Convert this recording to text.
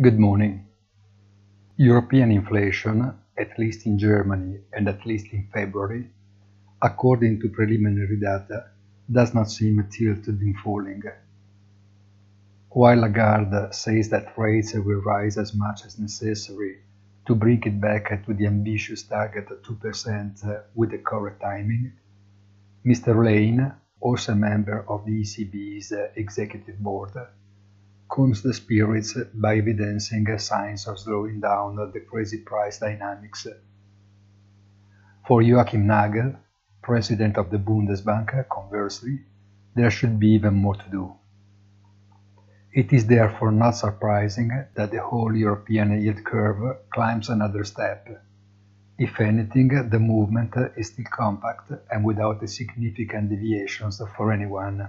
Good morning. European inflation, at least in Germany and at least in February, according to preliminary data, does not seem tilted in falling. While Lagarde says that rates will rise as much as necessary to bring it back to the ambitious target of 2% with the correct timing, Mr. Lane, also a member of the ECB's executive board, calms the spirits by evidencing signs of slowing down the crazy price dynamics. For Joachim Nagel, president of the Bundesbank, conversely, there should be even more to do. It is therefore not surprising that the whole European yield curve climbs another step. If anything, the movement is still compact and without significant deviations for anyone.